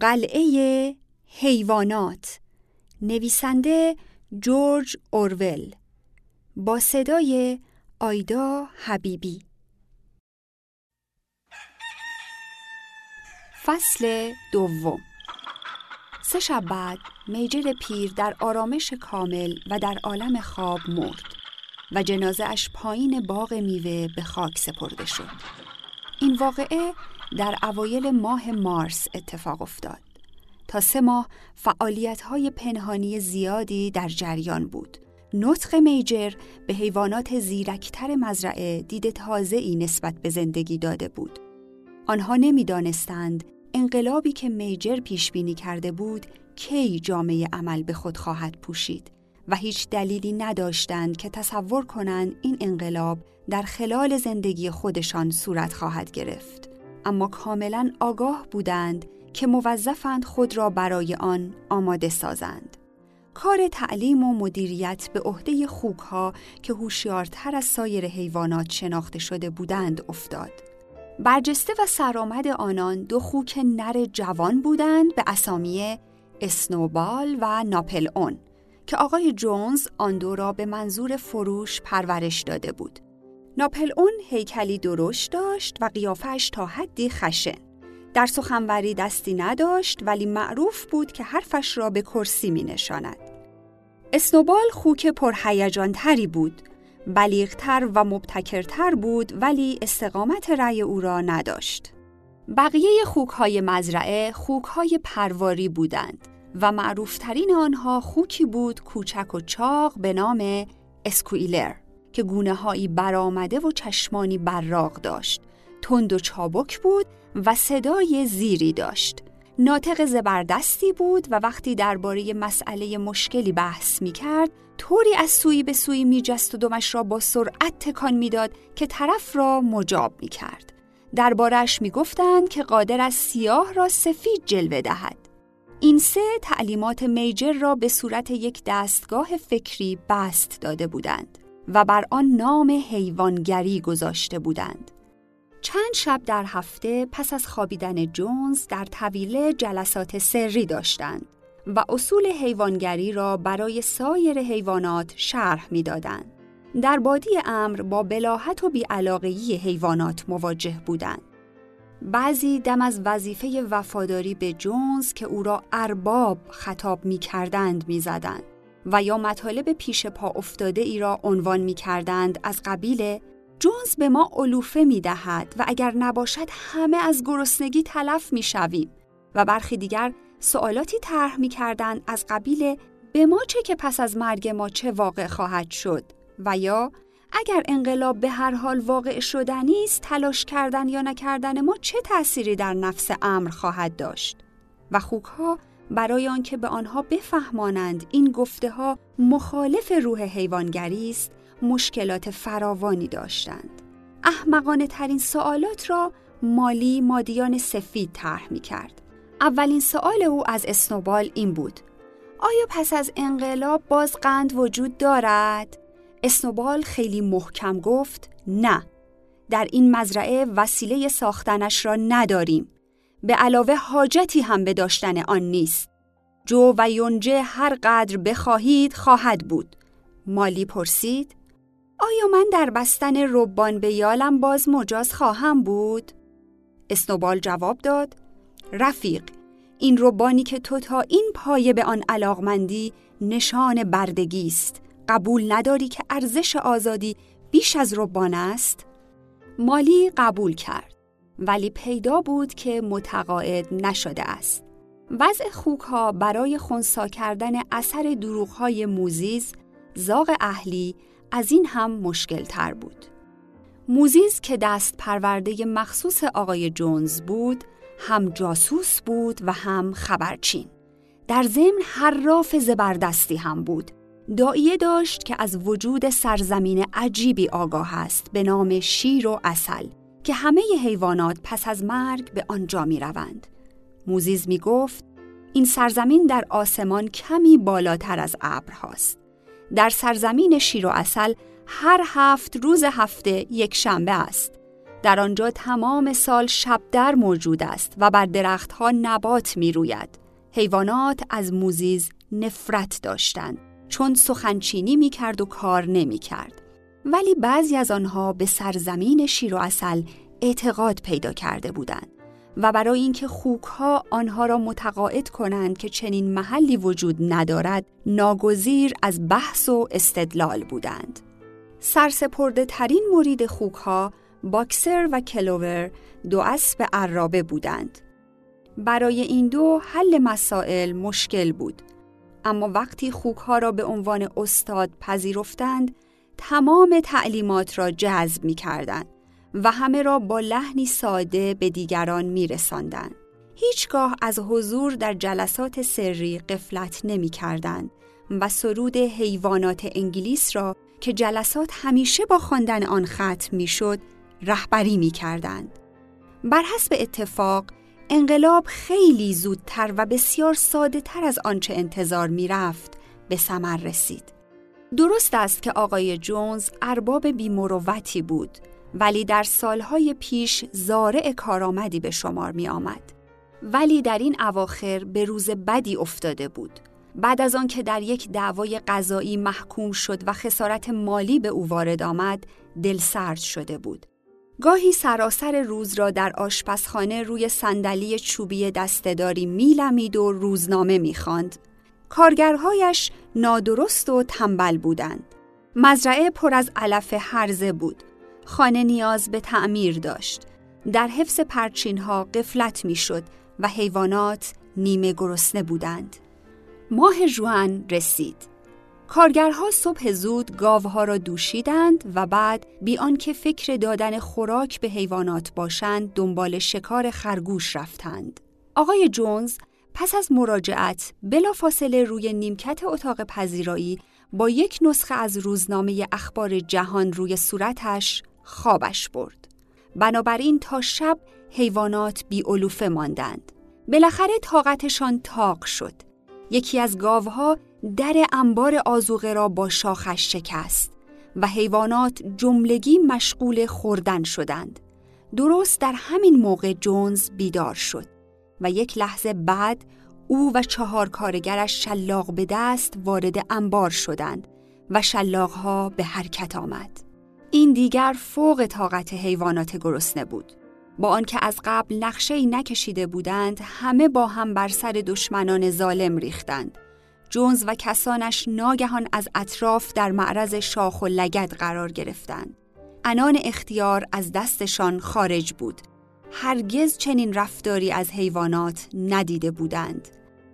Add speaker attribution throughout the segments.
Speaker 1: قلعه حیوانات نویسنده جورج اورول با صدای آیدا حبیبی فصل دوم سه شب بعد میجر پیر در آرامش کامل و در عالم خواب مرد و جنازه اش پایین باغ میوه به خاک سپرده شد. این واقعه در اوایل ماه مارس اتفاق افتاد. تا سه ماه فعالیت های پنهانی زیادی در جریان بود. نطق میجر به حیوانات زیرکتر مزرعه دید تازه ای نسبت به زندگی داده بود. آنها نمی‌دانستند انقلابی که میجر پیش بینی کرده بود کی جامعه عمل به خود خواهد پوشید و هیچ دلیلی نداشتند که تصور کنند این انقلاب در خلال زندگی خودشان صورت خواهد گرفت اما کاملا آگاه بودند که موظفند خود را برای آن آماده سازند کار تعلیم و مدیریت به عهده خوکها که هوشیارتر از سایر حیوانات شناخته شده بودند افتاد برجسته و سرآمد آنان دو خوک نر جوان بودند به اسامی اسنوبال و ناپل اون که آقای جونز آن دو را به منظور فروش پرورش داده بود. ناپل اون هیکلی درشت داشت و قیافش تا حدی خشن. در سخنوری دستی نداشت ولی معروف بود که حرفش را به کرسی می نشاند. اسنوبال خوک پرهیجان تری بود بلیغتر و مبتکرتر بود ولی استقامت رأی او را نداشت. بقیه خوکهای مزرعه خوکهای پرواری بودند و معروفترین آنها خوکی بود کوچک و چاق به نام اسکویلر که گونه هایی برآمده و چشمانی براق داشت. تند و چابک بود و صدای زیری داشت. ناطق زبردستی بود و وقتی درباره مسئله مشکلی بحث می کرد طوری از سوی به سوی می جست و دمش را با سرعت تکان می‌داد که طرف را مجاب می کرد. دربارش می گفتند که قادر از سیاه را سفید جلوه دهد. این سه تعلیمات میجر را به صورت یک دستگاه فکری بست داده بودند و بر آن نام حیوانگری گذاشته بودند. چند شب در هفته پس از خوابیدن جونز در طویله جلسات سری داشتند و اصول حیوانگری را برای سایر حیوانات شرح می‌دادند. در بادی امر با بلاحت و بیعلاقهی حیوانات مواجه بودند. بعضی دم از وظیفه وفاداری به جونز که او را ارباب خطاب می کردند می زدند و یا مطالب پیش پا افتاده ای را عنوان می کردند از قبیل جونز به ما علوفه می دهد و اگر نباشد همه از گرسنگی تلف می شویم و برخی دیگر سوالاتی طرح می کردن از قبیل به ما چه که پس از مرگ ما چه واقع خواهد شد و یا اگر انقلاب به هر حال واقع شدنی است تلاش کردن یا نکردن ما چه تأثیری در نفس امر خواهد داشت؟ و خوکها برای آنکه به آنها بفهمانند این گفته ها مخالف روح حیوانگری است مشکلات فراوانی داشتند. احمقانه ترین سوالات را مالی مادیان سفید طرح می کرد. اولین سوال او از اسنوبال این بود. آیا پس از انقلاب باز قند وجود دارد؟ اسنوبال خیلی محکم گفت نه. در این مزرعه وسیله ساختنش را نداریم. به علاوه حاجتی هم به داشتن آن نیست. جو و یونجه هر قدر بخواهید خواهد بود. مالی پرسید آیا من در بستن ربان به یالم باز مجاز خواهم بود؟ اسنوبال جواب داد رفیق این ربانی که تو تا این پایه به آن علاقمندی نشان بردگی است قبول نداری که ارزش آزادی بیش از ربان است؟ مالی قبول کرد ولی پیدا بود که متقاعد نشده است. وضع خوک ها برای خونسا کردن اثر دروغ های موزیز، زاغ اهلی از این هم مشکل تر بود. موزیز که دست پرورده مخصوص آقای جونز بود، هم جاسوس بود و هم خبرچین. در ضمن حراف زبردستی هم بود. دائیه داشت که از وجود سرزمین عجیبی آگاه است به نام شیر و اصل که همه حیوانات پس از مرگ به آنجا می روند. موزیز می گفت این سرزمین در آسمان کمی بالاتر از ابر هاست. در سرزمین شیر و اصل هر هفت روز هفته یک شنبه است در آنجا تمام سال شبدر موجود است و بر درختها نبات می روید. حیوانات از موزیز نفرت داشتند چون سخنچینی می کرد و کار نمی کرد. ولی بعضی از آنها به سرزمین شیر و اصل اعتقاد پیدا کرده بودند و برای اینکه خوکها آنها را متقاعد کنند که چنین محلی وجود ندارد ناگزیر از بحث و استدلال بودند. سرسپرده ترین مرید خوکها باکسر و کلوور دو اسب عرابه بودند. برای این دو حل مسائل مشکل بود. اما وقتی خوکها را به عنوان استاد پذیرفتند، تمام تعلیمات را جذب می کردند و همه را با لحنی ساده به دیگران می رساندن. هیچگاه از حضور در جلسات سری قفلت نمی کردن و سرود حیوانات انگلیس را که جلسات همیشه با خواندن آن ختم می شد رهبری می کردند. بر حسب اتفاق انقلاب خیلی زودتر و بسیار ساده تر از آنچه انتظار می رفت به ثمر رسید. درست است که آقای جونز ارباب بیمروتی بود ولی در سالهای پیش زارع کارآمدی به شمار می آمد. ولی در این اواخر به روز بدی افتاده بود. بعد از آنکه در یک دعوای قضایی محکوم شد و خسارت مالی به او وارد آمد، دلسرد شده بود. گاهی سراسر روز را در آشپزخانه روی صندلی چوبی دستهداری میلمید و روزنامه می‌خواند. کارگرهایش نادرست و تنبل بودند. مزرعه پر از علف هرزه بود. خانه نیاز به تعمیر داشت. در حفظ پرچین ها قفلت می‌شد و حیوانات نیمه گرسنه بودند. ماه جوان رسید. کارگرها صبح زود گاوها را دوشیدند و بعد بی آنکه فکر دادن خوراک به حیوانات باشند دنبال شکار خرگوش رفتند. آقای جونز پس از مراجعت بلافاصله روی نیمکت اتاق پذیرایی با یک نسخه از روزنامه اخبار جهان روی صورتش خوابش برد. بنابراین تا شب حیوانات بی علوفه ماندند. بالاخره طاقتشان تاق شد. یکی از گاوها در انبار آزوغه را با شاخش شکست و حیوانات جملگی مشغول خوردن شدند. درست در همین موقع جونز بیدار شد و یک لحظه بعد او و چهار کارگرش شلاق به دست وارد انبار شدند و شلاقها به حرکت آمد. این دیگر فوق طاقت حیوانات گرسنه بود. با آنکه از قبل نقشه ای نکشیده بودند، همه با هم بر سر دشمنان ظالم ریختند. جونز و کسانش ناگهان از اطراف در معرض شاخ و لگد قرار گرفتند. انان اختیار از دستشان خارج بود. هرگز چنین رفتاری از حیوانات ندیده بودند.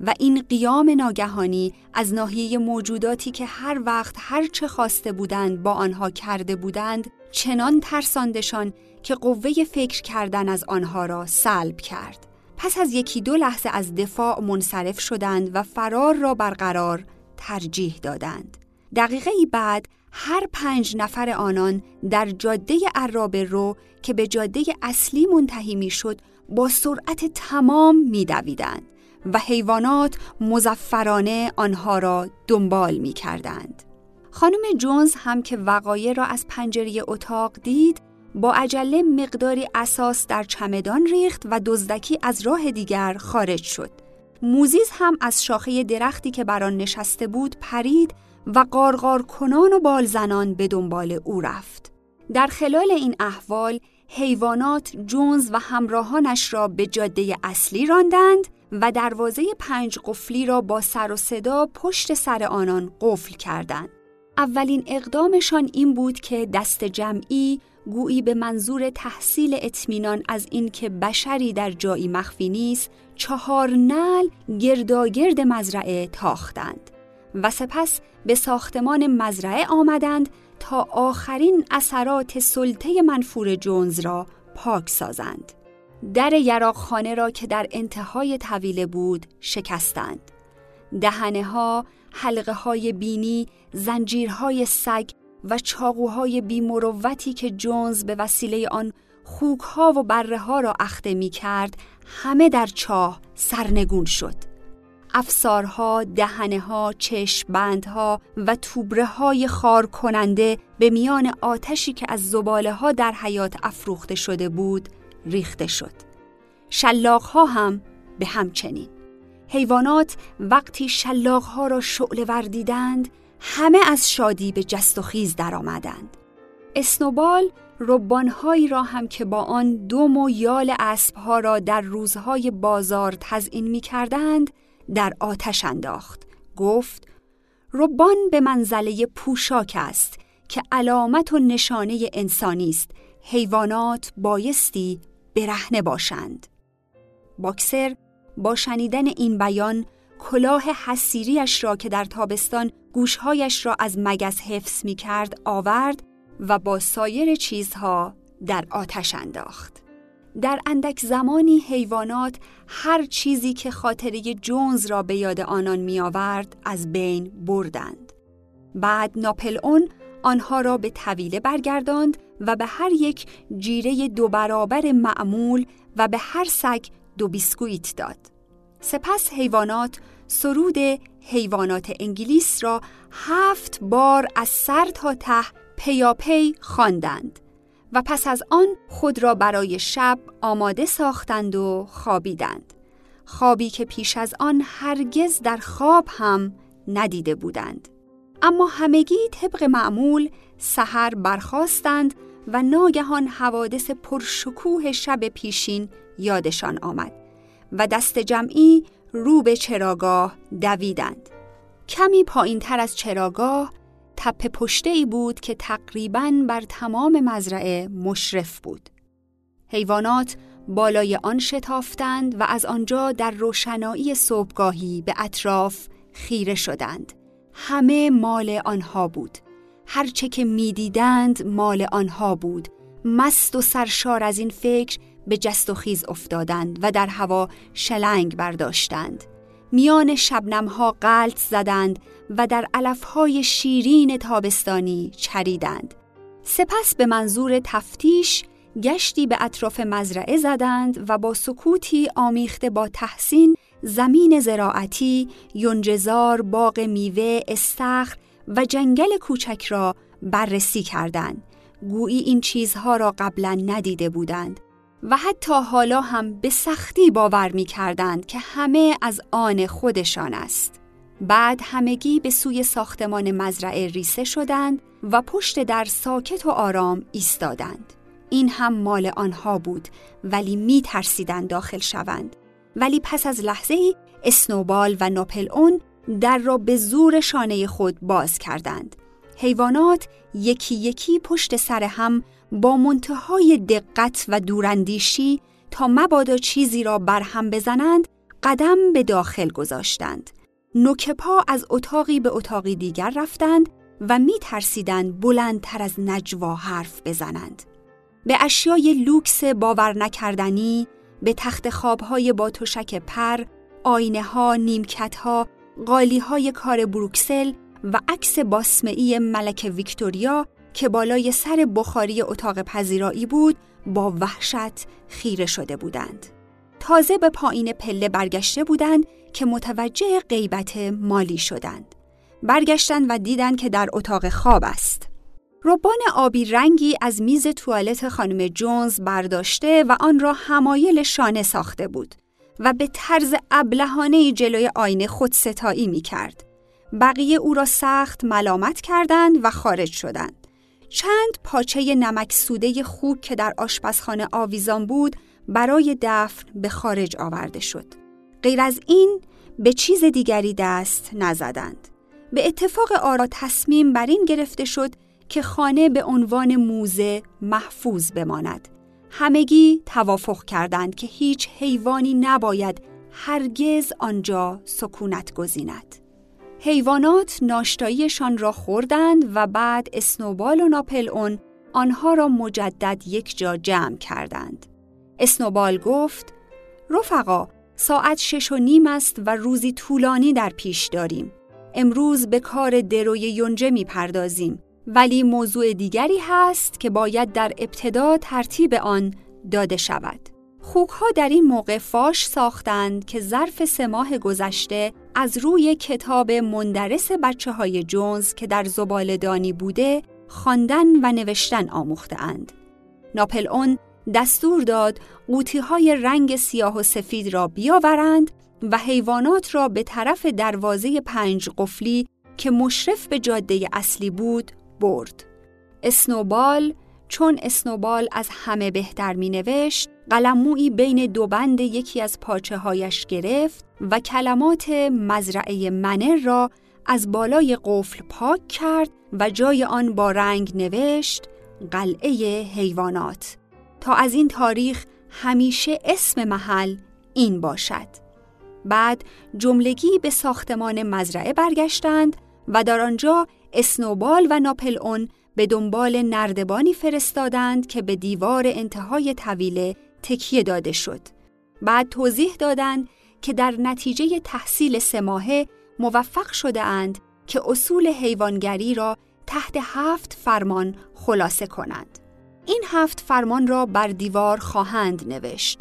Speaker 1: و این قیام ناگهانی از ناحیه موجوداتی که هر وقت هر چه خواسته بودند با آنها کرده بودند چنان ترساندشان که قوه فکر کردن از آنها را سلب کرد. پس از یکی دو لحظه از دفاع منصرف شدند و فرار را برقرار ترجیح دادند. دقیقه ای بعد هر پنج نفر آنان در جاده عرابه رو که به جاده اصلی منتهی می شد با سرعت تمام می دویدند. و حیوانات مزفرانه آنها را دنبال می کردند. خانم جونز هم که وقایع را از پنجره اتاق دید با عجله مقداری اساس در چمدان ریخت و دزدکی از راه دیگر خارج شد. موزیز هم از شاخه درختی که بر آن نشسته بود پرید و قارقار کنان و بالزنان به دنبال او رفت. در خلال این احوال حیوانات جونز و همراهانش را به جاده اصلی راندند و دروازه پنج قفلی را با سر و صدا پشت سر آنان قفل کردند. اولین اقدامشان این بود که دست جمعی گویی به منظور تحصیل اطمینان از اینکه بشری در جایی مخفی نیست چهار نل گرداگرد مزرعه تاختند و سپس به ساختمان مزرعه آمدند تا آخرین اثرات سلطه منفور جونز را پاک سازند. در یراقخانه را که در انتهای طویله بود شکستند. دهنه ها، حلقه های بینی، زنجیرهای سگ و چاقوهای بیمروتی که جونز به وسیله آن خوکها و بره ها را اخته می کرد همه در چاه سرنگون شد. افسارها، دهنه ها، چشمبندها و توبره های خار کننده به میان آتشی که از زباله ها در حیات افروخته شده بود ریخته شد. شلاق ها هم به همچنین. حیوانات وقتی شلاق ها را شعله وردیدند همه از شادی به جست و خیز درآمدند. اسنوبال ربانهایی را هم که با آن دوم و یال اسبها را در روزهای بازار تزئین می کردند در آتش انداخت. گفت ربان به منزله پوشاک است که علامت و نشانه انسانی است. حیوانات بایستی برهنه باشند. باکسر با شنیدن این بیان کلاه حسیریش را که در تابستان گوشهایش را از مگس حفظ می کرد آورد و با سایر چیزها در آتش انداخت. در اندک زمانی حیوانات هر چیزی که خاطره جونز را به یاد آنان می آورد از بین بردند. بعد ناپل اون آنها را به طویله برگرداند و به هر یک جیره دو برابر معمول و به هر سگ دو بیسکویت داد. سپس حیوانات سرود حیوانات انگلیس را هفت بار از سر تا ته پیاپی خواندند و پس از آن خود را برای شب آماده ساختند و خوابیدند. خوابی که پیش از آن هرگز در خواب هم ندیده بودند. اما همگی طبق معمول سحر برخواستند و ناگهان حوادث پرشکوه شب پیشین یادشان آمد و دست جمعی رو به چراگاه دویدند. کمی پایین تر از چراگاه تپه پشته ای بود که تقریباً بر تمام مزرعه مشرف بود. حیوانات بالای آن شتافتند و از آنجا در روشنایی صبحگاهی به اطراف خیره شدند. همه مال آنها بود. هرچه که می‌دیدند مال آنها بود. مست و سرشار از این فکر به جست و خیز افتادند و در هوا شلنگ برداشتند. میان شبنمها قلط زدند و در علفهای شیرین تابستانی چریدند. سپس به منظور تفتیش گشتی به اطراف مزرعه زدند و با سکوتی آمیخته با تحسین زمین زراعتی، یونجزار، باغ میوه، استخر و جنگل کوچک را بررسی کردند. گویی این چیزها را قبلا ندیده بودند و حتی حالا هم به سختی باور می کردند که همه از آن خودشان است. بعد همگی به سوی ساختمان مزرعه ریسه شدند و پشت در ساکت و آرام ایستادند. این هم مال آنها بود ولی می ترسیدند داخل شوند. ولی پس از لحظه ای اسنوبال و ناپل اون در را به زور شانه خود باز کردند. حیوانات یکی یکی پشت سر هم با منتهای دقت و دوراندیشی تا مبادا چیزی را برهم بزنند قدم به داخل گذاشتند. نوک پا از اتاقی به اتاقی دیگر رفتند و می ترسیدند بلندتر از نجوا حرف بزنند. به اشیای لوکس باور نکردنی، به تخت خوابهای با تشک پر، آینه ها، نیمکت ها، قالی های کار بروکسل و عکس باسمعی ملک ویکتوریا که بالای سر بخاری اتاق پذیرایی بود با وحشت خیره شده بودند. تازه به پایین پله برگشته بودند که متوجه غیبت مالی شدند. برگشتند و دیدند که در اتاق خواب است. ربان آبی رنگی از میز توالت خانم جونز برداشته و آن را حمایل شانه ساخته بود و به طرز ابلهانه جلوی آینه خود ستایی می کرد. بقیه او را سخت ملامت کردند و خارج شدند. چند پاچه نمک سوده خوک که در آشپزخانه آویزان بود برای دفن به خارج آورده شد. غیر از این به چیز دیگری دست نزدند. به اتفاق آرا تصمیم بر این گرفته شد که خانه به عنوان موزه محفوظ بماند. همگی توافق کردند که هیچ حیوانی نباید هرگز آنجا سکونت گزیند. حیوانات ناشتاییشان را خوردند و بعد اسنوبال و ناپل اون آنها را مجدد یک جا جمع کردند. اسنوبال گفت رفقا ساعت شش و نیم است و روزی طولانی در پیش داریم. امروز به کار دروی یونجه می پردازیم ولی موضوع دیگری هست که باید در ابتدا ترتیب آن داده شود. خوکها در این موقع فاش ساختند که ظرف سه ماه گذشته از روی کتاب مندرس بچه های جونز که در زبالدانی بوده خواندن و نوشتن آموخته اند. ناپل اون دستور داد قوطی های رنگ سیاه و سفید را بیاورند و حیوانات را به طرف دروازه پنج قفلی که مشرف به جاده اصلی بود برد. اسنوبال چون اسنوبال از همه بهتر می نوشت قلمویی بین دو بند یکی از پاچه هایش گرفت و کلمات مزرعه منر را از بالای قفل پاک کرد و جای آن با رنگ نوشت قلعه حیوانات تا از این تاریخ همیشه اسم محل این باشد. بعد جملگی به ساختمان مزرعه برگشتند و در آنجا اسنوبال و ناپل اون به دنبال نردبانی فرستادند که به دیوار انتهای طویله تکیه داده شد. بعد توضیح دادند که در نتیجه تحصیل سه موفق شده اند که اصول حیوانگری را تحت هفت فرمان خلاصه کنند. این هفت فرمان را بر دیوار خواهند نوشت.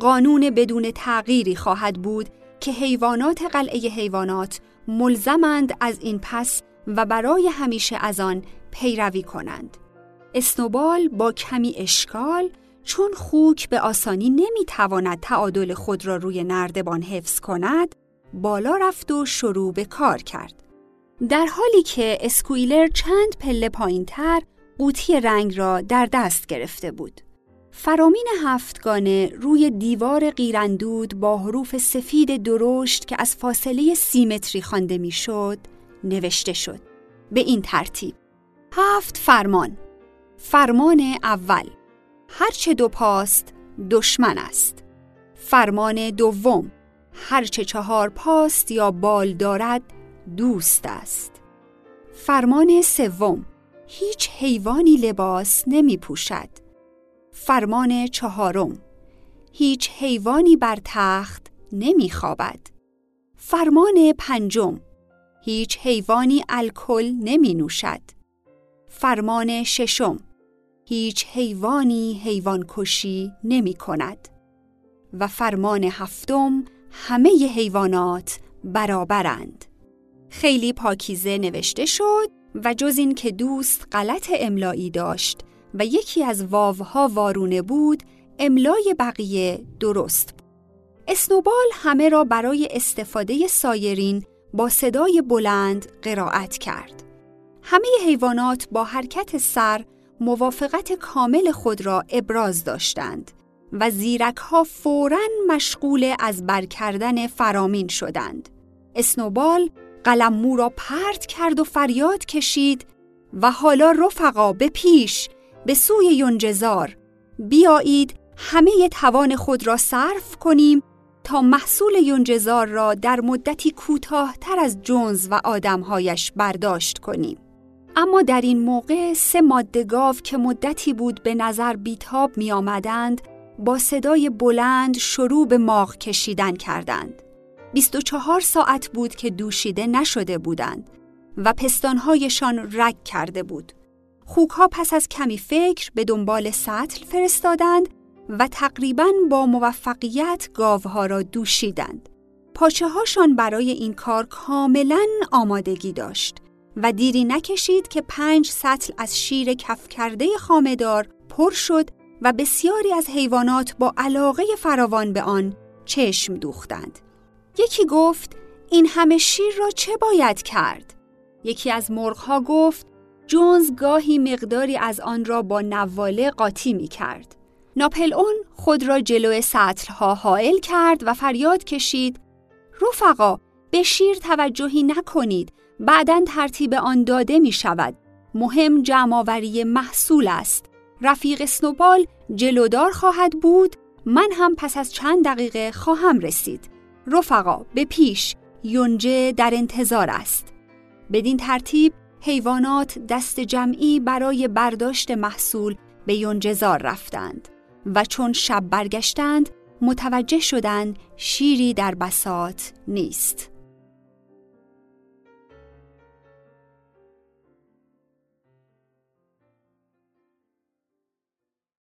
Speaker 1: قانون بدون تغییری خواهد بود که حیوانات قلعه حیوانات ملزمند از این پس و برای همیشه از آن پیروی کنند. اسنوبال با کمی اشکال چون خوک به آسانی نمی‌تواند تعادل خود را روی نردبان حفظ کند بالا رفت و شروع به کار کرد. در حالی که اسکویلر چند پله پایین تر قوطی رنگ را در دست گرفته بود. فرامین هفتگانه روی دیوار قیرندود با حروف سفید درشت که از فاصله سیمتری خوانده می‌شد نوشته شد. به این ترتیب هفت فرمان فرمان اول هرچه دو پاست دشمن است. فرمان دوم هرچه چهار پاست یا بال دارد دوست است. فرمان سوم هیچ حیوانی لباس نمی پوشد. فرمان چهارم هیچ حیوانی بر تخت نمی خوابد. فرمان پنجم هیچ حیوانی الکل نمی نوشد. فرمان ششم هیچ حیوانی حیوان کشی نمی کند و فرمان هفتم همه حیوانات برابرند خیلی پاکیزه نوشته شد و جز این که دوست غلط املایی داشت و یکی از واوها وارونه بود املای بقیه درست بود. اسنوبال همه را برای استفاده سایرین با صدای بلند قرائت کرد. همه حیوانات با حرکت سر موافقت کامل خود را ابراز داشتند و زیرک ها فوراً مشغول از برکردن فرامین شدند. اسنوبال قلممو را پرت کرد و فریاد کشید و حالا رفقا به پیش به سوی یونجزار بیایید همه توان خود را صرف کنیم تا محصول یونجزار را در مدتی کوتاهتر از جونز و آدمهایش برداشت کنیم. اما در این موقع سه ماده گاو که مدتی بود به نظر بیتاب می آمدند با صدای بلند شروع به ماغ کشیدن کردند. 24 ساعت بود که دوشیده نشده بودند و پستانهایشان رگ کرده بود. خوکها پس از کمی فکر به دنبال سطل فرستادند و تقریبا با موفقیت گاوها را دوشیدند. پاچه هاشان برای این کار کاملا آمادگی داشت و دیری نکشید که پنج سطل از شیر کف کرده خامدار پر شد و بسیاری از حیوانات با علاقه فراوان به آن چشم دوختند. یکی گفت این همه شیر را چه باید کرد؟ یکی از مرغها گفت جونز گاهی مقداری از آن را با نواله قاطی می کرد. ناپل اون خود را جلو سطلها حائل کرد و فریاد کشید رفقا به شیر توجهی نکنید بعدا ترتیب آن داده می شود مهم جمعآوری محصول است. رفیق سنوبال جلودار خواهد بود. من هم پس از چند دقیقه خواهم رسید. رفقا به پیش. یونجه در انتظار است. بدین ترتیب حیوانات دست جمعی برای برداشت محصول به یونجزار رفتند و چون شب برگشتند متوجه شدند شیری در بسات نیست.